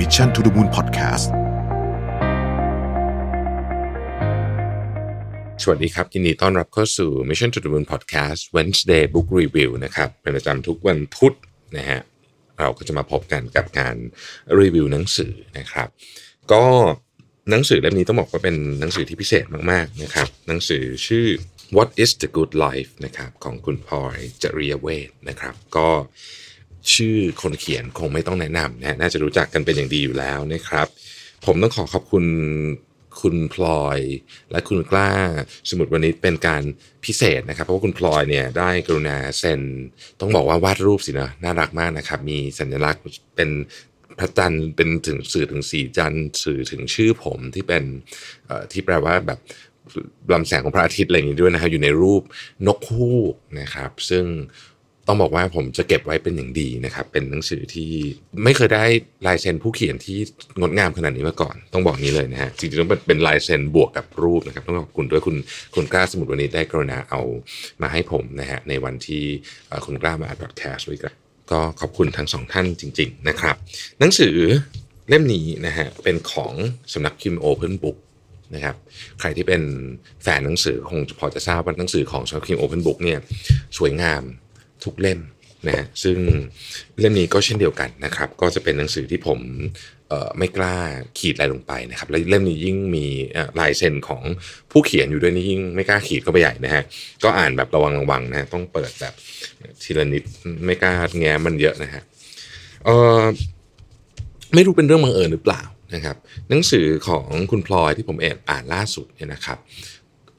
Mission to the Moon Podcast สวัสดีครับ ยินดีต้อนรับเข้าสู่ Mission to the Moon Podcast Wednesday Book Review นะครับ เป็นประจำทุกวันพุธนะฮะ เราก็จะมาพบกันกับการรีวิวหนังสือนะครับ ก็หนังสือเล่มนี้ต้องบอกว่าเป็นหนังสือที่พิเศษมากๆนะครับ หนังสือชื่อ What is the Good Life นะครับของคุณพลอยจริยเวทนะครับ ก็ ชื่อคนเขียนคงไม่ต้องแนะนำนะน่าจะรู้จักกันเป็นอย่างดีอยู่แล้วนะครับ ผมต้องขอขอบคุณคุณพลอยและคุณกล้าสมุดวันนี้เป็นการพิเศษนะครับ เพราะว่าคุณพลอยเนี่ยได้กรุณาเซ็นต้องบอกว่าวาดรูปสินะน่ารักมากนะครับ มีสัญลักษณ์เป็นพระจันทร์เป็นถึงสื่อถึงสีจันทร์สื่อถึงชื่อผมที่เป็นที่แปลว่าแบบลำแสงของพระอาทิตย์อะไรอย่างนี้ด้วยนะครับอยู่ในรูปนกฮูกนะครับ ซึ่ง ต้องบอกว่าผมจะเก็บไว้เป็นอย่างดีนะครับ เป็นหนังสือที่ไม่เคยได้ลายเซ็นผู้เขียนที่งดงามขนาดนี้มาก่อน ต้องบอกนี้เลยนะฮะจริงๆต้องเป็นลายเซ็นบวกกับรูปนะครับ ต้องขอบคุณด้วยคุณคุณกล้าสมุดวันนี้ได้กรุณาเอามาให้ผมนะฮะในวันที่คุณกล้ามาอัดพอดแคสต์ไว้กันก็ขอบคุณทั้งสองท่านจริง ๆ นะครับ หนังสือเล่มนี้นะฮะเป็นของสำนักพิมพ์ Open Book นะครับใครที่เป็นแฟนหนังสือคงพอจะทราบว่าหนังสือของสำนักพิมพ์ Open Book เนี่ยสวยงาม ทุกเล่มนะฮะซึ่งเล่มนี้ก็เช่นเดียวกันนะครับ ก็จะเป็นหนังสือที่ผมไม่กล้าขีดอะไรลงไปนะครับและเล่มนี้ยิ่งมีลายเซ็นของผู้เขียนอยู่ด้วยนี่ยิ่งไม่กล้าขีดเข้าไปใหญ่นะฮะก็อ่านแบบระวังระวังนะฮะต้องเปิดแบบทีละนิดไม่กล้าแง้มมันเยอะนะฮะไม่รู้เป็นเรื่องบังเอิญหรือเปล่านะครับ หนังสือของคุณพลอยที่ผมแอบอ่านล่าสุดเนี่ยนะครับ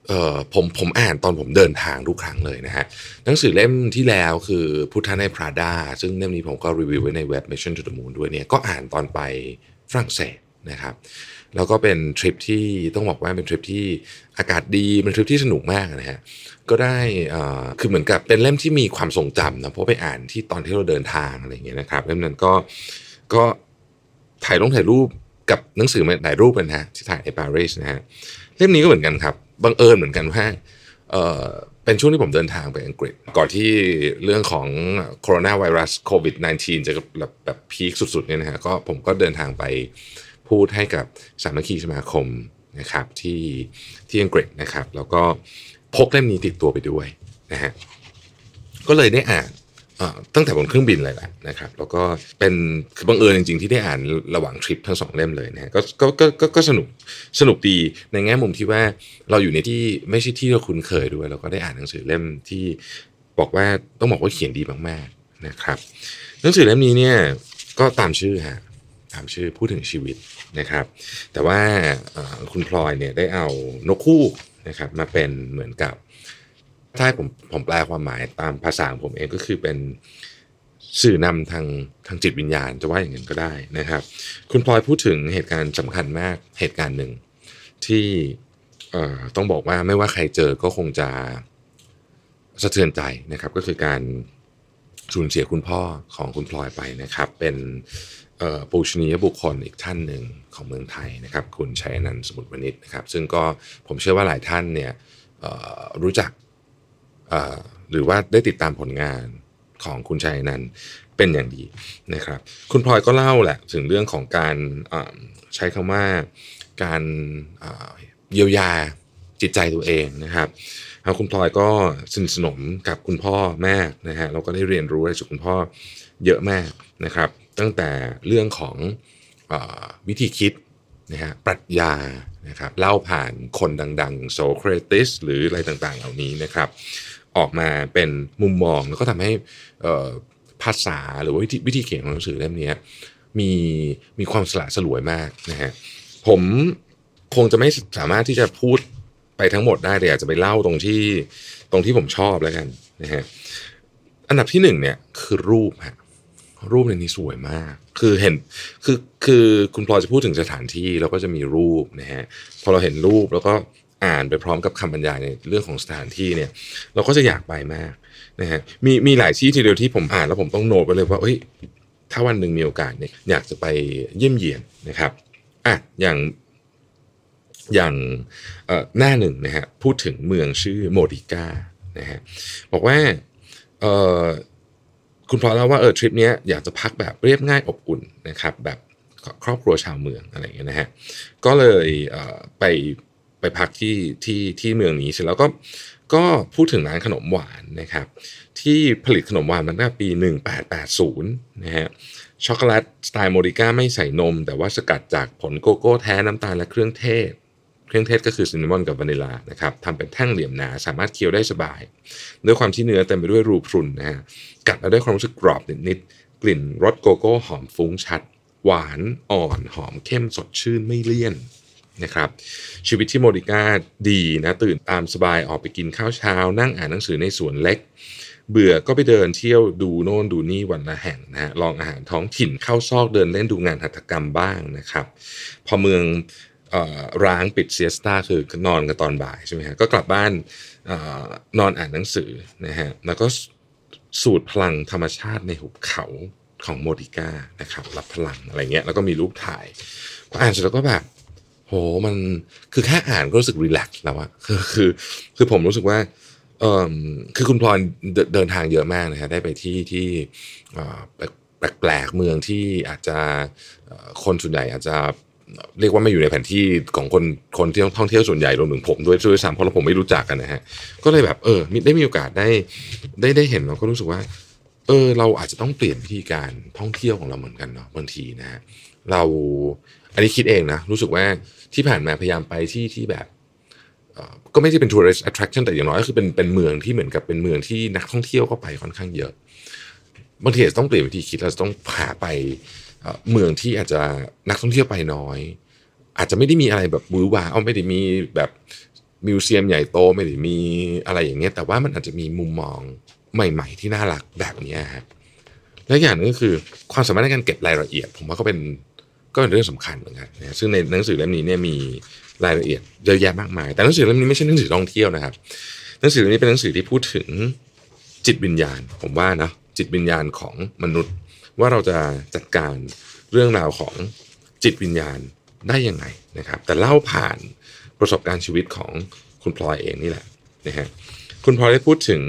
เออผมผมอ่านตอนผมเดินทางทุกครั้งเลยนะฮะหนังสือเล่มที่แล้วคือพุทธในพราดาซึ่งเล่มนี้ผมก็รีวิวไว้ในเว็บ Mission to the Moon ด้วยเนี่ยก็อ่านตอนไปฝรั่งเศสนะครับแล้วก็เป็นทริปที่ต้องบอกว่าเป็นทริปที่อากาศดีเป็นทริปที่สนุกมากนะฮะก็ได้อ่อคือเหมือนกับเป็นเล่มที่มีความทรงจำนะเพราะไปอ่านที่ตอนที่เราเดินทางอะไรอย่างเงี้ยนะครับเล่มนั้นก็ก็ถ่ายลงถ่ายรูปกับหนังสือมาหลายรูปนะฮะที่ถ่ายในปารีสนะฮะเล่มนี้ก็เหมือนกันครับ บังเอิญเหมือนกันว่าเออเป็นช่วงที่ผมเดินทางไปอังกฤษ ก่อนที่เรื่องของโคโรนาไวรัสโควิด -19 จะแบบแบบพีคสุดๆเนี่ยนะฮะก็ผมก็เดินทางไปพูดให้กับสามัคคีสมาคมนะครับที่ที่อังกฤษนะครับ แล้วก็พกเล่มนี้ติดตัวไปด้วยนะฮะก็เลยได้อ่าน ตั้งแต่บนเครื่องบินเลยแหละนะครับ แล้วก็เป็นคือบังเอิญจริงๆ ที่ได้อ่านระหว่างทริปทั้งสองเล่มเลยนะฮะก็ก็ก็ก็ก็สนุกสนุกดีในแง่มุมที่ว่าเราอยู่ในที่ไม่ใช่ที่เราคุ้นเคยด้วย แล้วก็ได้อ่านหนังสือเล่มที่บอกว่าต้องบอกว่าเขียนดีมากๆนะครับ หนังสือเล่มนี้เนี่ยก็ตามชื่อฮะตามชื่อพูดถึงชีวิตนะครับ แต่ว่าคุณพลอยเนี่ยได้เอานกคู่นะครับมาเป็นเหมือนกับ ถ้าให้ผมผมแปลความหมายตามภาษาของผมเองก็คือเป็นสื่อนำทางทางจิตวิญญาณจะว่าอย่างนั้นก็ได้นะครับ คุณพลอยพูดถึงเหตุการณ์สำคัญมากเหตุการณ์หนึ่งที่ต้องบอกว่าไม่ว่าใครเจอก็คงจะสะเทือนใจนะครับ ก็คือการสูญเสียคุณพ่อของคุณพลอยไปนะครับ เป็นเอ่อปูชนียบุคคลอีกท่านหนึ่งของเมืองไทยนะครับ คุณชัยนันสมุทรวณิชนะครับ ซึ่งก็ผมเชื่อว่าหลายท่านเนี่ยรู้จัก หรือว่าได้ติดตามผลงานของคุณชัยนันเป็นอย่างดีนะครับ คุณพลอยก็เล่าแหละถึงเรื่องของการใช้คำว่าการเยียวยาจิตใจตัวเองนะครับแล้วคุณพลอยก็สนิทสนมกับคุณพ่อแม่นะฮะเราก็ได้เรียนรู้อะไรจากคุณพ่อเยอะมากนะครับ ตั้งแต่เรื่องของอวิธีคิดนะฮะปรัชญานะครับเล่าผ่านคนดังๆโซเครติสหรืออะไรต่างๆ เหล่านี้นะครับ ออกมาเป็นมุมมอง แล้วก็ทำให้ภาษาหรือว่าวิธีวิธีเขียนของหนังสือเล่มนี้มีมีความสละสลวยมากนะฮะผมคงจะไม่สามารถที่จะพูดไปทั้งหมดได้แต่อยากจะไปเล่าตรงที่ตรงที่ผมชอบแล้วกันนะฮะอันดับที่หนึ่งเนี่ยคือรูปฮะรูปในนี้สวยมาก คือเห็นคือคือคุณพลอยจะพูดถึงสถานที่แล้วก็จะมีรูปนะฮะพอเราเห็นรูปแล้วก็ อ่านไปพร้อมกับคำบรรยายในเรื่องของสถานที่เนี่ย เราก็จะอยากไปมากนะฮะมีมีหลายที่ทีเดียวที่ผมอ่านแล้วผมต้องโน้ตไปเลยว่าเฮ้ยถ้าวันหนึ่งมีโอกาสเนี่ยอยากจะไปเยี่ยมเยียนนะครับอะอย่างอย่างหน้าหนึ่งนะฮะพูดถึงเมืองชื่อโมดิก้านะฮะบอกว่าคุณพลอยเล่าว่าเออทริปนี้อยากจะพักแบบเรียบง่ายอบอุ่นนะครับแบบครอบครัวชาวเมืองอะไรอย่างเงี้ยนะฮะก็เลยไป ไปพักที่ที่ที่เมืองนี้เสร็จแล้วก็ก็พูดถึงร้านขนมหวานนะครับ ที่ผลิตขนมหวานมาตั้งแต่ปี 1880 นะฮะช็อกโกแลตสไตล์โมริก้าไม่ใส่นม แต่ว่าสกัดจากผลโกโก้แท้น้ำตาลและเครื่องเทศ เครื่องเทศก็คือซินนามอนกับวานิลานะครับทำเป็นแท่งเหลี่ยมหนาสามารถเคี้ยวได้สบาย ด้วยความที่เนื้อเต็มไปด้วยรูพรุนนะฮะกัดแล้วได้ความรู้สึกกรอบนิดๆกลิ่นรสโกโก้หอมฟุ้งชัด หวานอ่อนหอมเข้มสดชื่นไม่เลี่ยน นะครับชีวิตที่โมดิก้าดีนะตื่นตามสบายออกไปกินข้าวเช้า นั่งอ่านหนังสือในสวนเล็ก เบื่อก็ไปเดินเที่ยวดูโน่นดูนี่วันละแห่งนะฮะลองอาหารท้องถิ่นเข้าซอกเดินเล่นดูงานหัตถกรรมบ้างนะครับ พอเมืองร้างปิดเซียสตาคือนอนกันตอนบ่ายใช่ไหมฮะก็กลับบ้านนอนอ่านหนังสือนะฮะแล้วก็สูตรพลังธรรมชาติในหุบเขาของโมดิก้านะครับรับพลังอะไรเงี้ยแล้วก็มีรูปถ่ายก็อ่านเสร็จแล้วก็แบบ โหมันคือแค่อ่านก็รู้สึกรีแลกซ์แล้วอะคือคือคือผมรู้สึกว่าเออคือคุณพลอยเดินทางเยอะมากนะฮะได้ไปที่ที่แปลกๆเมืองที่อาจจะคนส่วนใหญ่อาจจะเรียกว่าไม่อยู่ในแผนที่ของคนคนที่ท่องเที่ยวส่วนใหญ่รวมถึงผมด้วยด้วยซ้ำเพราะผมไม่รู้จักกันนะฮะก็เลยแบบเออได้มีโอกาสได้ได้ได้เห็นเราก็รู้สึกว่า เออเราอาจจะต้องเปลี่ยนวิธีการท่องเที่ยวของเราเหมือนกันเนาะบางทีนะฮะเราอันนี้คิดเองนะรู้สึกว่า ที่ผ่านมาพยายามไปที่ที่แบบก็ไม่ใช่เป็น tourist attraction แต่อย่างน้อยก็คือเป็นเป็นเมืองที่เหมือนกับเป็นเมืองที่นักท่องเที่ยวก็ไปค่อนข้างเยอะบางทีจะต้องเปลี่ยนวิธีคิดเราต้องพาไปเมืองที่อาจจะนักท่องเที่ยวไปน้อย อาจจะไม่ได้มีอะไรแบบบูวาเอาไม่ได้มีแบบมิวเซียมใหญ่โตไม่ได้มีอะไรอย่างเงี้ยแต่ว่ามันอาจจะมีมุมมองใหม่ ๆ ที่น่ารักแบบนี้ครับและอย่างนึงก็คือความสามารถในการเก็บรายละเอียด ผมว่าก็เป็น ก็เป็นเรื่องสำคัญเหมือนกันนะซึ่งในหนังสือเล่มนี้เนี่ยมีรายละเอียดเยอะแยะมากมาย แต่หนังสือเล่มนี้ไม่ใช่หนังสือท่องเที่ยวนะครับ หนังสือเล่มนี้เป็นหนังสือที่พูดถึงจิตวิญญาณ ผมว่านะจิตวิญญาณของมนุษย์ ว่าเราจะจัดการเรื่องราวของจิตวิญญาณได้ยังไงนะครับ แต่เล่าผ่านประสบการณ์ชีวิตของคุณพลอยเองนี่แหละนะฮะคุณพลอยได้พูดถึง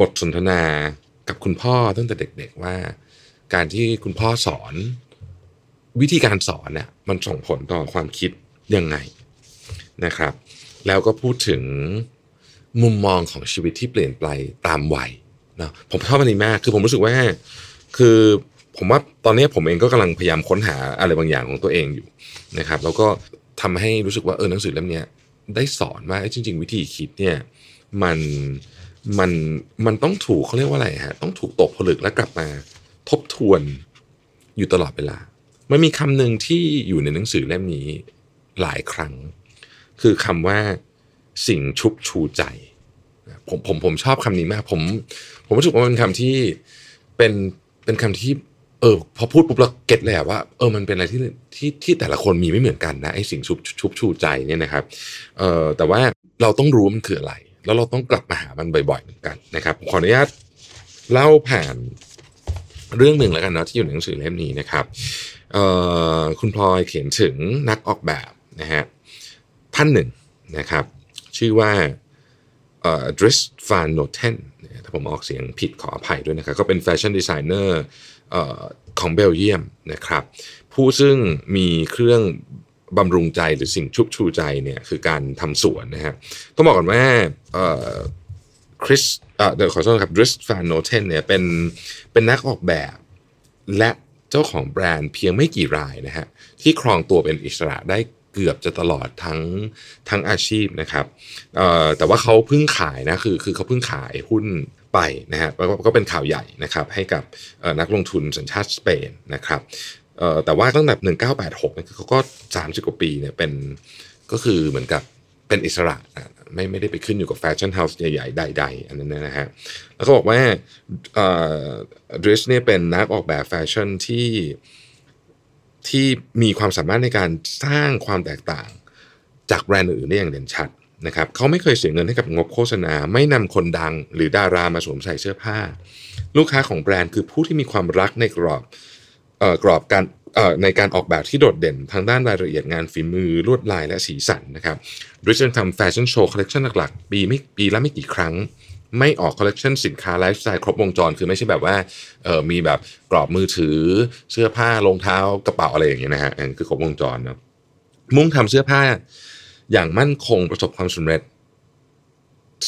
บทสนทนากับคุณพ่อตั้งแต่เด็ก ๆว่า การที่คุณพ่อสอน วิธีการสอนเนี่ยมันส่งผลต่อความคิดยังไงนะครับ แล้วก็พูดถึงมุมมองของชีวิตที่เปลี่ยนไปตามวัยนะผมชอบอันนี้มากคือผมรู้สึกว่าคือผมว่าตอนนี้ผมเองก็กำลังพยายามค้นหาอะไรบางอย่างของตัวเองอยู่นะครับ แล้วก็ทำให้รู้สึกว่าเออหนังสือเล่มนี้ได้สอนว่าจริง ๆ วิธีคิดเนี่ยมันมันมันต้องถูกเขาเรียกว่าอะไรฮะต้องถูกตกผลึกแล้วกลับมาทบทวนอยู่ตลอดเวลา มันมีคำหนึ่งที่อยู่ในหนังสือเล่มนี้หลายครั้ง คือคำว่าสิ่งชุบชูใจผมผมผมชอบคำนี้มาก ผม ผมรู้สึกว่าเป็นคำที่เป็นเป็นคำที่ เออ พอพูดปุ๊บเราเก็ตเลยว่าเออมันเป็นอะไรที่ที่ที่แต่ละคนมีไม่เหมือนกันนะไอ้สิ่งชุบชุบชูใจเนี่ยนะครับเออแต่ว่าเราต้องรู้มันคืออะไร แล้วเราต้องกลับมาหามันบ่อยๆเหมือนกันนะครับขออนุญาตเล่าผ่านเรื่องหนึ่งแล้วกันเนาะที่อยู่ในหนังสือเล่มนี้นะครับ คุณพลอยเขียนถึงนักออกแบบนะฮะท่านหนึ่งนะครับ ชื่อว่าดริสฟานโนเทนถ้าผมออกเสียงผิดขออภัยด้วยนะครับ ก็เป็นแฟชั่นดีไซเนอร์ของเบลเยียมนะครับ ผู้ซึ่งมีเครื่องบำรุงใจหรือสิ่งชุบชูใจเนี่ยคือการทำสวนนะครับต้องบอกก่อนว่าคริสเดี๋ยวขอโทษครับดริสฟานโนเทนเนี่ยเป็นเป็นนักออกแบบและ เจ้าของแบรนด์เพียงไม่กี่รายนะฮะที่ครองตัวเป็นอิสระได้เกือบจะตลอดทั้งทั้งอาชีพนะครับแต่ว่าเขาเพิ่งขายนะคือคือเขาเพิ่งขายหุ้นไปนะฮะก็เป็นข่าวใหญ่นะครับให้กับนักลงทุนสัญชาติสเปนนะครับแต่ว่าตั้งแต่ 1986เนี่ยเขาก็ 30 กว่าปีเนี่ยเป็นก็คือเหมือนกับเป็นอิสระ ไม่ไม่ได้ไปขึ้นอยู่กับ fashion house ใหญ่ๆ ใด ๆ อันนั้นนะฮะแล้วก็บอกว่าดริสเนี่ยเป็นนักออกแบบแฟชั่นที่ที่มีความสามารถในการสร้างความแตกต่าง จากแบรนด์อื่นได้อย่างเด่นชัดนะครับเขาไม่เคยเสียเงินให้กับงบโฆษณา ไม่นำคนดังหรือดารามาสวมใส่เสื้อผ้า ลูกค้าของแบรนด์คือผู้ที่มีความรักในกรอบกรอบการ ในการออกแบบที่โดดเด่นทางด้านรายละเอียดงานฝีมือลวดลายและสีสันนะครับดริชทำแฟชั่นโชว์คอลเลคชันหลักๆ ปีไม่ปีละไม่กี่ครั้ง ไม่ออกคอลเลกชันสินค้าไลฟ์สไตล์ครบวงจร คือไม่ใช่แบบว่าเออมีแบบกรอบมือถือเสื้อผ้ารองเท้ากระเป๋าอะไรอย่างเงี้ยนะฮะอันคือครบวงจรเนาะมุ่งทำเสื้อผ้าอย่างมั่นคงประสบความสำเร็จ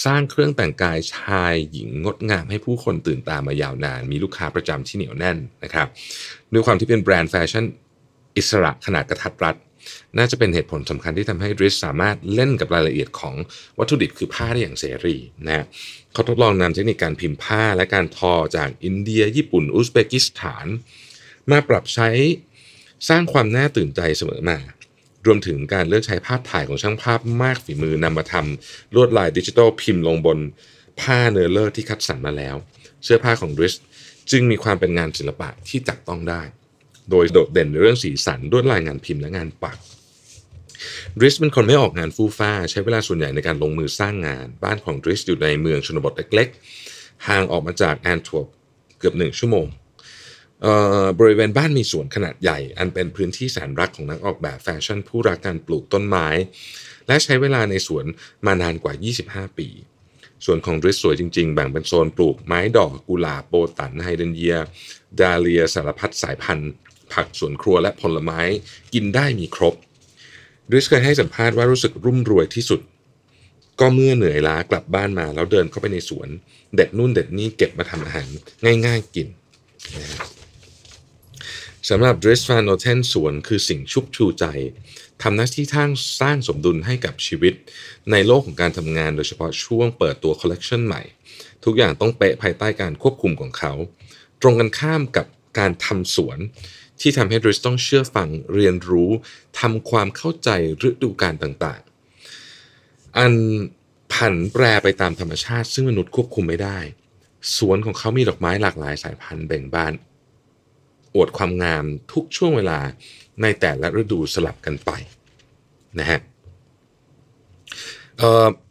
สร้างเครื่องแต่งกายชายหญิงงดงามให้ผู้คนตื่นตามายาวนาน มีลูกค้าประจำที่เหนียวแน่นนะครับด้วยความที่เป็นแบรนด์แฟชั่นอิสระขนาดกระทัดรัด น่าจะเป็นเหตุผลสำคัญที่ทำให้ดริสสามารถเล่นกับรายละเอียดของวัตถุดิบคือผ้าได้อย่างเสรีนะเขาทดลองนำเทคนิคการพิมพ์ผ้าและการทอจากอินเดีย ญี่ปุ่น อุซเบกิสถาน มาปรับใช้สร้างความน่าตื่นใจเสมอมา รวมถึงการเลือกใช้ภาพถ่ายของช่างภาพมากฝีมือนำมาทำลวดลายดิจิทัลพิมพ์ลงบนผ้าเนื้อเลิศที่คัดสรรมาแล้ว เสื้อผ้าของดริสจึงมีความเป็นงานศิลปะที่จับต้องได้ โดยโดดเด่นในเรื่องสีสันด้วยลายงานพิมพ์และงานปักดริสเป็นคนไม่ออกงานฟู่ฟ่า ใช้เวลาส่วนใหญ่ในการลงมือสร้างงาน บ้านของดริสอยู่ในเมืองชนบทเล็กๆ ห่างออกมาจากแอนทเวิร์ปเกือบหนึ่งชั่วโมง บริเวณบ้านมีสวนขนาดใหญ่ อันเป็นพื้นที่แสนรักของนักออกแบบแฟชั่น ผู้รักการปลูกต้นไม้ และใช้เวลาในสวนมานานกว่า 25 ปีสวนของดริสสวยจริงๆ แบ่งเป็นโซนปลูกไม้ดอกกุหลาบโบตั๋นไฮเดรนเยีย ดาเลียสารพัดสายพันธุ์ ผักสวนครัวและผลไม้กินได้มีครบดริสเคยให้สัมภาษณ์ว่ารู้สึกรุ่มรวยที่สุด ก็เมื่อเหนื่อยล้ากลับบ้านมา แล้วเดินเข้าไปในสวน เด็ดนู่นเด็ดนี่เก็บมาทำอาหารง่ายๆกินนะ สำหรับดริสฟานโนเทนสวนคือสิ่งชุบชูใจทำหน้าที่ทางสร้างสมดุลให้กับชีวิต ในโลกของการทำงานโดยเฉพาะช่วงเปิดตัวคอลเลกชันใหม่ ทุกอย่างต้องเป๊ะภายใต้การควบคุมของเขา ตรงกันข้ามกับการทำสวน ที่ทำให้ดริสต้องเชื่อฟังเรียนรู้ทำความเข้าใจฤดูกาลต่างๆ อันผันแปรไปตามธรรมชาติ ซึ่งมนุษย์ควบคุมไม่ได้ สวนของเขามีดอกไม้หลากหลายสายพันธุ์แบ่งบาน อวดความงามทุกช่วงเวลาในแต่ละฤดูสลับกันไปนะฮะ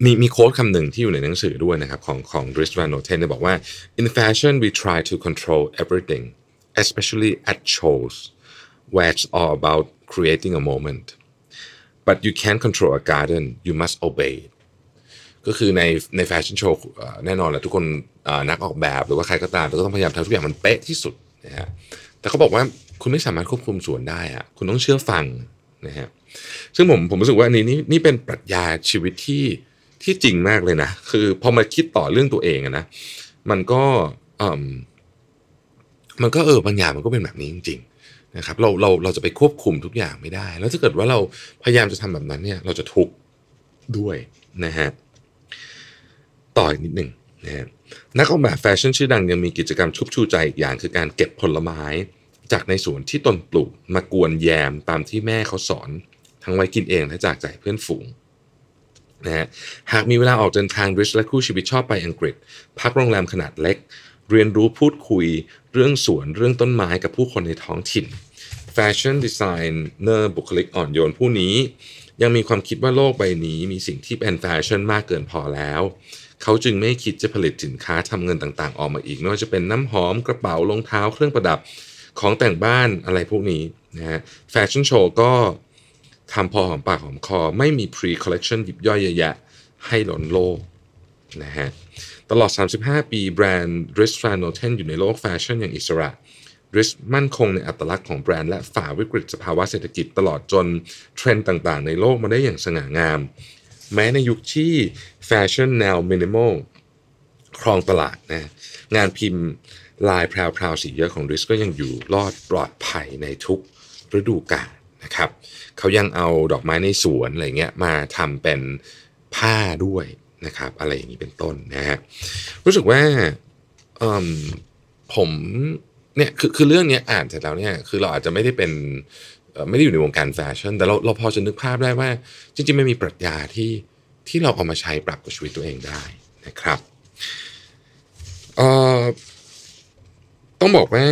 มีมีโค้ดคำหนึ่งที่อยู่ในหนังสือด้วยนะครับของของ Dries Van Noten เนี่ยบอกว่า in fashion we try to control everything especially at shows where it's all about creating a moment but you can't control a garden you must obey ก็คือในในแฟชั่นโชว์แน่นอนแหละทุกคนนักออกแบบหรือว่าใครก็ตามเราก็ต้องพยายามทำทุกอย่างมันเป๊ะที่สุดนะฮะ แต่เขาบอกว่าคุณไม่สามารถควบคุมสวนได้อะคุณต้องเชื่อฟังนะฮะซึ่งผมผมรู้สึกว่านี่นี่นี่เป็นปรัชญาชีวิตที่ที่จริงมากเลยนะ คือพอมาคิดต่อเรื่องตัวเองนะมันก็อืมมันก็เออบางอย่างมันก็เป็นแบบนี้จริงๆนะครับเราเราเราจะไปควบคุมทุกอย่างไม่ได้ แล้วถ้าเกิดว่าเราพยายามจะทำแบบนั้นเนี่ย เราจะทุกข์ด้วยนะฮะต่ออีกนิดหนึ่ง นะฮะนักออกแบบแฟชั่นชื่อดังยังมีกิจกรรมชุบชูใจอีกอย่างคือการเก็บผลไม้ จากในสวนที่ตนปลูกมากวนแยมตามที่แม่เขาสอน ทั้งไว้กินเองและจากใจเพื่อนฝูงนะฮะหากมีเวลาออกเดินทางริชและคู่ชีวิตชอบไปอังกฤษ พักโรงแรมขนาดเล็ก เรียนรู้พูดคุยเรื่องสวนเรื่องต้นไม้กับผู้คนในท้องถิ่นแฟชั่นดีไซเนอร์บุคลิกอ่อนโยนผู้นี้ ยังมีความคิดว่าโลกใบนี้มีสิ่งที่เป็นแฟชั่นมากเกินพอแล้ว เขาจึงไม่คิดจะผลิตสินค้าทำเงินต่างๆ ออกมาอีกไม่ว่าจะเป็นน้ำหอมกระเป๋ารองเท้าเครื่องประดับของแต่งบ้านอะไรพวกนี้นะฮะแฟชั่นโชว์ก็ทำพอหอมปากหอมคอ ไม่มี pre collection หยิบย่อยเยอะแยะให้ล้นโลกนะฮะตลอด 35 ปี แบรนด์ Dries Van Noten อยู่ในโลกแฟชั่นอย่างอิสระ Dries มั่นคงในอัตลักษณ์ของแบรนด์และฝ่าวิกฤตสภาวะเศรษฐกิจตลอดจนเทรนด์ต่างๆ ในโลกมาได้อย่างสง่างาม แม้ในยุคที่แฟชั่นแนวมินิมอลครองตลาดนะงานพิมพ์ลายแพรวๆสีเยอะของดริสก็ยังอยู่รอดปลอดภัยในทุกฤดูกาลนะครับเขายังเอาดอกไม้ในสวนอะไรเงี้ยมาทำเป็นผ้าด้วยนะครับอะไรอย่างนี้เป็นต้นนะฮะรู้สึกว่าผมเนี่ยคือคือเรื่องนี้อ่านเสร็จแล้วเนี่ยคือเราอาจจะไม่ได้เป็น ไม่ได้อยู่ในวงการแฟชั่น แต่เราเราพอจะนึกภาพได้ว่า จริงๆไม่มีปรัชญาที่ที่เราเอามาใช้ปรับกับชีวิตตัวเองได้นะครับต้องบอกว่า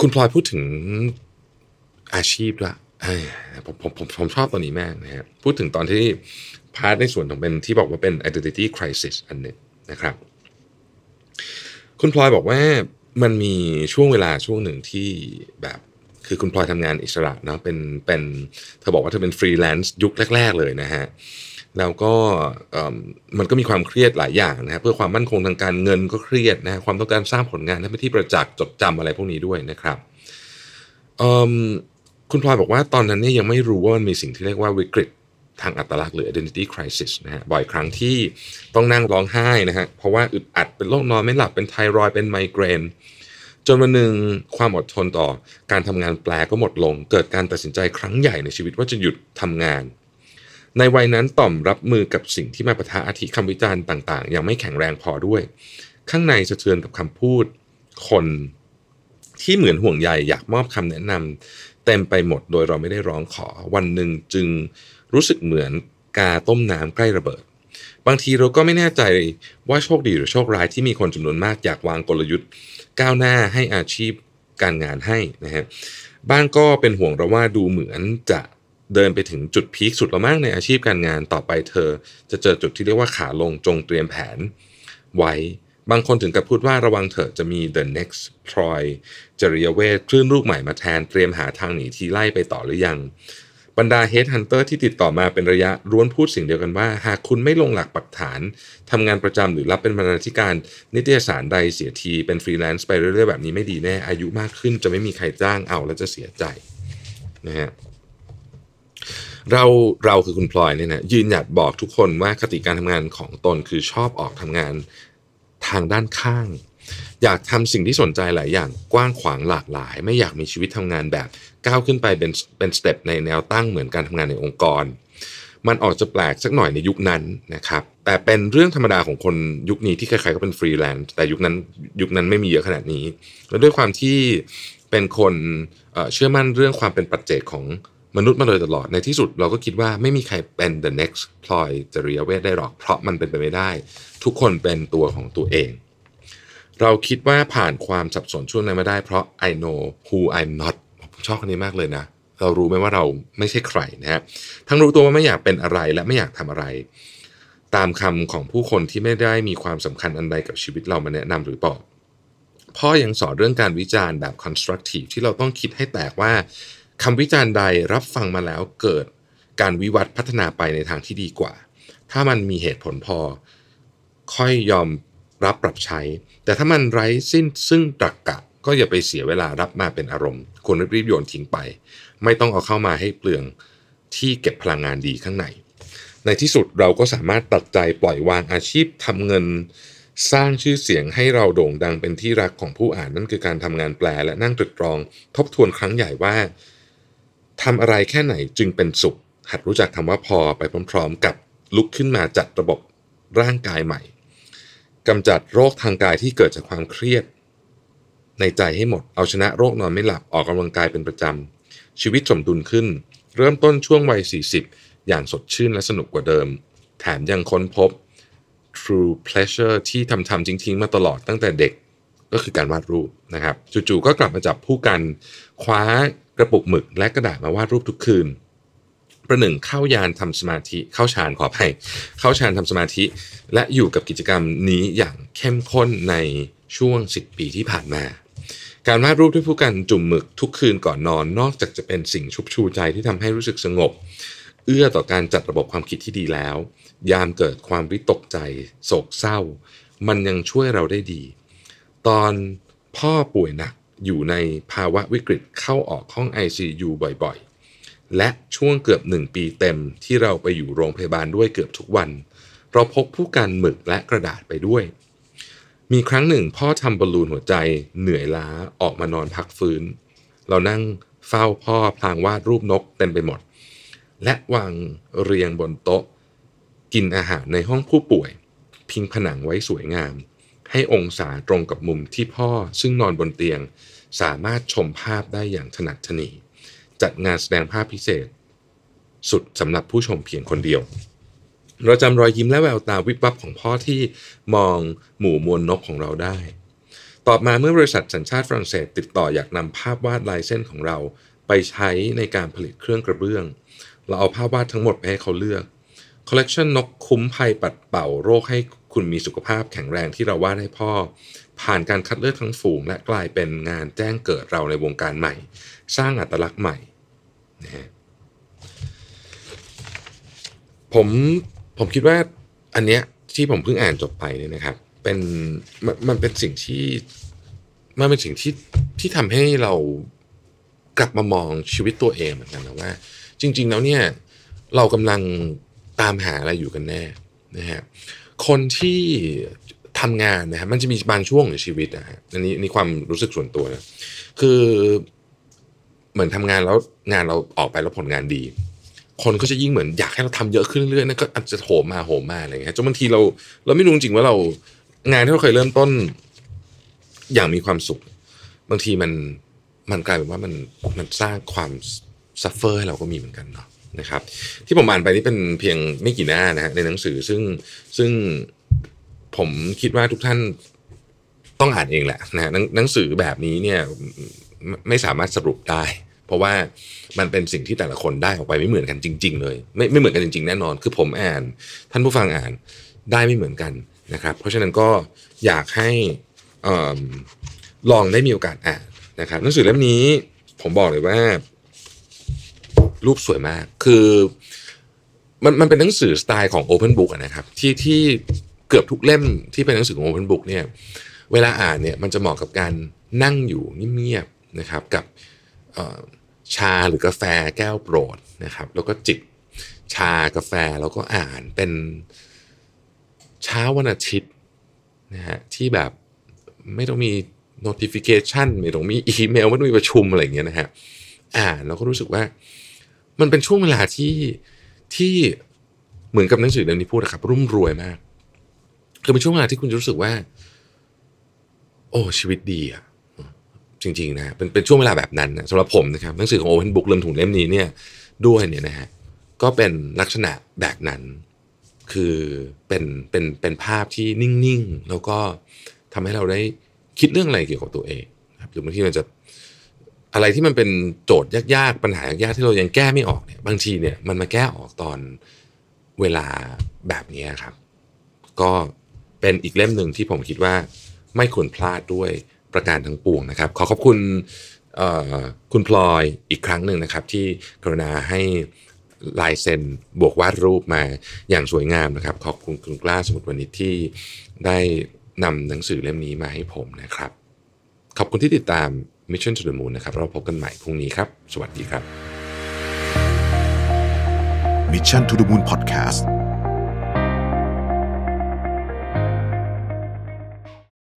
คุณพลอยพูดถึงอาชีพด้วยผมผมผมผมชอบตอนนี้มากนะฮะพูดถึงตอนที่part ในส่วนของเป็นที่บอกว่าเป็น identity crisis อันหนึ่งนะครับ คุณพลอยบอกว่ามันมีช่วงเวลาช่วงหนึ่งที่แบบ คือคุณพลอยทำงานอิสระเนาะเป็นเป็นเธอบอกว่าเธอเป็นฟรีแลนซ์ยุคแรก ๆ เลยนะฮะแล้วก็มันก็มีความเครียดหลายอย่างนะฮะเพื่อความมั่นคงทางการเงินก็เครียดนะความต้องการสร้างผลงานให้เป็นที่ประจักษ์จดจำอะไรพวกนี้ด้วยนะครับคุณพลอยบอกว่าตอนนั้นเนี่ยยังไม่รู้ว่ามันมีสิ่งที่เรียกว่าวิกฤตทางอัตลักษณ์หรือ identity crisis นะฮะบ่อยครั้งที่ต้องนั่งร้องไห้นะฮะเพราะว่าอึดอัดเป็นโรคนอนไม่หลับเป็นไทรอยเป็นไมเกรน จนวันหนึ่งความอดทนต่อการทำงานแปลก็หมดลง เกิดการตัดสินใจครั้งใหญ่ในชีวิตว่าจะหยุดทำงาน ในวัยนั้นต่อมรับมือกับสิ่งที่มาปะทะอาทิคำวิจารณ์ต่างๆ ยังไม่แข็งแรงพอด้วย ข้างในสะเทือนกับคำพูด คนที่เหมือนห่วงใยอยากมอบคำแนะนำเต็มไปหมดโดยเราไม่ได้ร้องขอวันหนึ่งจึงรู้สึกเหมือนกาต้มน้ำใกล้ระเบิด บางทีเราก็ไม่แน่ใจว่าโชคดีหรือโชคร้ายที่มีคนจำนวนมากอยากวางกลยุทธ์ ก้าวหน้าให้อาชีพการงานให้นะฮะบ้านก็เป็นห่วงเราว่าดูเหมือนจะเดินไปถึงจุดพีคสุดแล้วมั้งในอาชีพการงานต่อไปเธอ จะเจอจุดที่เรียกว่าขาลงจงเตรียมแผนไว้ บางคนถึงกับพูดว่าระวังเถอะจะมี the next Troy จริยเวทคลื่นลูกใหม่มาแทนเตรียมหาทางหนีทีไล่ไปต่อหรือยัง บรรดา headhunter ที่ติดต่อมาเป็นระยะล้วนพูดสิ่งเดียวกันว่า หากคุณไม่ลงหลักปักฐานทำงานประจำหรือรับเป็นบรรณาธิการ นิตยสารใดเสียทีเป็นฟรีแลนซ์ไปเรื่อยๆแบบนี้ไม่ดีแน่ อายุมากขึ้นจะไม่มีใครจ้างเอาแล้วจะเสียใจนะฮะเราเราคือคุณพลอยเนี่ยนะยืนหยัดบอกทุกคนว่าคติการทำงานของตนคือชอบออกทำงานทางด้านข้าง อยากทำสิ่งที่สนใจหลายอย่างกว้างขวางหลากหลาย ไม่อยากมีชีวิตทำงานแบบก้าวขึ้นไปเป็นเป็นสเต็ปในแนวตั้งเหมือนการทำงานในองค์กร มันออกจะแปลกสักหน่อยในยุคนั้นนะครับแต่เป็นเรื่องธรรมดาของคนยุคนี้ที่ใครๆก็เป็นฟรีแลนซ์แต่ยุคนั้นยุคนั้นไม่มีเยอะขนาดนี้ แล้วด้วยความที่เป็นคนเชื่อมั่นเรื่องความเป็นปัจเจกของมนุษย์มาโดยตลอดในที่สุดเราก็คิดว่าไม่มีใครเป็น the next พลอยจริยเวทได้หรอก เพราะมันเป็นไปไม่ได้ ทุกคนเป็นตัวของตัวเอง เราคิดว่าผ่านความสับสนช่วงนั้นมาได้เพราะ I know who I'm not ผมชอบคนนี้มากเลยนะ เรารู้ไหมว่าเราไม่ใช่ใครนะฮะทั้งรู้ตัวว่าไม่อยากเป็นอะไรและไม่อยากทำอะไร ตามคำของผู้คนที่ไม่ได้มีความสำคัญอันใดกับชีวิตเรามาแนะนำหรือบอกพ่อยังสอนเรื่องการวิจารณ์แบบ constructive ที่เราต้องคิดให้แตกว่าคำวิจารณ์ใดรับฟังมาแล้วเกิดการวิวัฒน์พัฒนาไปในทางที่ดีกว่า ถ้ามันมีเหตุผลพอ ค่อยยอม รับปรับใช้ แต่ถ้ามันไร้สิ้นซึ่งตรกกะ ก็อย่าไปเสียเวลารับมาเป็นอารมณ์ควรรีบโยนทิ้งไป ไม่ต้องเอาเข้ามาให้เปลืองที่เก็บพลังงานดีข้างใน ในที่สุดเราก็สามารถตัดใจปล่อยวางอาชีพทำเงิน สร้างชื่อเสียงให้เราโด่งดังเป็นที่รักของผู้อ่านนั่นคือการทำงานแปลและนั่งตรึกตรอง ทบทวนครั้งใหญ่ว่าทำอะไรแค่ไหนจึงเป็นสุข หัดรู้จักคำว่าพอไปพร้อม ๆ กับลุกขึ้นมาจัดระบบร่างกายใหม่ กำจัดโรคทางกายที่เกิดจากความเครียด ในใจให้หมด เอาชนะโรคนอนไม่หลับออกกำลังกายเป็นประจำ ชีวิตสมดุลขึ้น เริ่มต้นช่วงวัย 40 อย่างสดชื่นและสนุกกว่าเดิม แถมยังค้นพบ true pleasure ที่ทำทำจริง ๆ มาตลอดตั้งแต่เด็กก็คือการวาดรูปนะครับจู่ๆก็กลับมาจับผู้กันคว้ากระปุกหมึกและกระดาษมาวาดรูปทุกคืน ประหนึ่งเข้ายานทำสมาธิเข้าฌานขออภัยเข้าฌานทำสมาธิ และอยู่กับกิจกรรมนี้อย่างเข้มข้นในช่วง 10 ปีที่ผ่านมา การวาดรูปด้วยผู้กันจุ่มหมึกทุกคืนก่อนนอน นอกจากจะเป็นสิ่งชุบชูใจที่ทำให้รู้สึกสงบ เอื้อต่อการจัดระบบความคิดที่ดีแล้ว ยามเกิดความวิตกใจ โศกเศร้า มันยังช่วยเราได้ดี ตอนพ่อป่วยหนักอยู่ในภาวะวิกฤตเข้าออกห้อง ICU บ่อย และช่วงเกือบหนึ่งปีเต็มที่เราไปอยู่โรงพยาบาลด้วยเกือบทุกวัน เราพกผู้กันหมึกและกระดาษไปด้วย มีครั้งหนึ่งพ่อทำบอลลูนหัวใจเหนื่อยล้าออกมานอนพักฟื้น เรานั่งเฝ้าพ่อพลางวาดรูปนกเต็มไปหมด และวางเรียงบนโต๊ะ กินอาหารในห้องผู้ป่วย พิงผนังไว้สวยงาม ให้องศาตรงกับมุมที่พ่อซึ่งนอนบนเตียง สามารถชมภาพได้อย่างถนัดถนี จัดงานแสดงภาพพิเศษ สุดสำหรับผู้ชมเพียงคนเดียว เราจำรอยยิ้มและแววตาวิบวับของพ่อที่มองหมู่มวลนกของเราได้ ต่อมาเมื่อบริษัทสัญชาติฝรั่งเศส ติดต่ออยากนำภาพวาดลายเส้นของเราไปใช้ในการผลิตเครื่องกระเบื้อง เราเอาภาพวาดทั้งหมดไปให้เขาเลือกคอลเลกชันนกคุ้มภัยปัดเป่าโรคให้คุณมีสุขภาพแข็งแรงที่เราวาดให้พ่อ ผ่านการคัดเลือกทั้งฝูง และกลายเป็นงานแจ้งเกิดเราในวงการใหม่ สร้างอัตลักษณ์ใหม่นะฮะผมผมคิดว่าอันเนี้ยที่ผมเพิ่งอ่านจบไปเนี่ยนะครับเป็นมันมันเป็นสิ่งที่มันเป็นสิ่งที่ที่ทำให้เรากลับมามองชีวิตตัวเองเหมือนกันนะว่า จริง ๆ แล้วเนี่ยเรากำลังตามหาอะไรอยู่กันแน่นะฮะคนที่ ทำงานนะฮะมันจะมีบางช่วงในชีวิตนะฮะอันนี้นี่ความรู้สึกส่วนตัวนะคือเหมือนทำงานแล้วงานเราออกไปแล้วผลงานดี คนก็จะยิ่งเหมือนอยากให้เราทำเยอะขึ้นเรื่อยๆนั่ก็อาจจะโหมมาโหมมาอะไรเงี้ยจนบางทีเรา เราไม่รู้จริงว่าเรางานที่เราเคยเริ่มต้น อย่างมีความสุข บางทีมันมันกลายเป็นว่ามันมันสร้างความ suffer ให้เราก็มีเหมือนกันเนาะนะครับ ที่ผมอ่านไปนี่เป็นเพียงไม่กี่หน้านะฮะในหนังสือซึ่งซึ่ง ผมคิดว่าทุกท่านต้องอ่านเองแหละนะหนังหนังสือแบบนี้เนี่ยไม่สามารถสรุปได้ เพราะว่ามันเป็นสิ่งที่แต่ละคนได้ออกไปไม่เหมือนกันจริง ๆ เลย ไม่ไม่เหมือนกันจริง ๆ แน่นอน คือผมอ่าน ท่านผู้ฟังอ่านได้ไม่เหมือนกันนะครับ เพราะฉะนั้นก็อยากให้เอิ่มลองได้มีโอกาสอ่านนะครับหนังสือเล่มนี้ผมบอกเลยว่า รูปสวยมากคือมันมันเป็นหนังสือสไตล์ของ Open Book นะครับที่ที่ เกือบทุกเล่มที่เป็นหนังสือของ Open Book เนี่ยเวลาอ่านเนี่ยมันจะเหมาะกับการนั่งอยู่เงียบๆนะครับกับชาหรือกาแฟแก้วโปรดนะครับ แล้วก็จิบชากาแฟแล้วก็อ่านเป็นเช้าวันอาทิตย์นะฮะที่แบบไม่ต้องมี notification ไม่ต้องมีอีเมลไม่ต้องมีประชุมอะไรอย่างเงี้ยนะฮะอ่านแล้วก็รู้สึกว่ามันเป็นช่วงเวลาที่ที่เหมือนกับหนังสือเล่มนี้พูดนะครับรุ่มรวยมาก คือเป็นช่วงเวลาที่คุณจะรู้สึกว่า โอ้ชีวิตดีอะจริงๆนะเป็นเป็นช่วงเวลาแบบนั้นนะสำหรับผมนะครับหนังสือของ Open Book เล่มถุงเล่มนี้เนี่ยด้วยเนี่ยนะฮะก็เป็นลักษณะแบบนั้น คือเป็นเป็นเป็นภาพที่นิ่งๆ แล้วก็ทำให้เราได้คิดเรื่องอะไรเกี่ยวกับตัวเองนะครับหรือบางทีมันจะอะไรที่มันเป็นโจทย์ยากๆปัญหายากๆที่เรายังแก้ไม่ออกเนี่ยบางทีเนี่ยมันมาแก้ออกตอนเวลาแบบนี้ครับ ก็ เป็นอีกเล่มหนึ่งที่ผมคิดว่าไม่ควรพลาดด้วยประการทั้งปวงนะครับ ขอขอบคุณคุณพลอยอีกครั้งหนึ่งนะครับที่กรุณาให้ลายเซ็นบวกวาดรูปมาอย่างสวยงามนะครับ ขอบคุณคุณกล้าสมุทรวณิชที่ได้นำหนังสือเล่มนี้มาให้ผมนะครับ ขอบคุณที่ติดตาม Mission to the Moon นะครับเราพบกันใหม่พรุ่งนี้ครับ สวัสดีครับ Mission to the Moon Podcast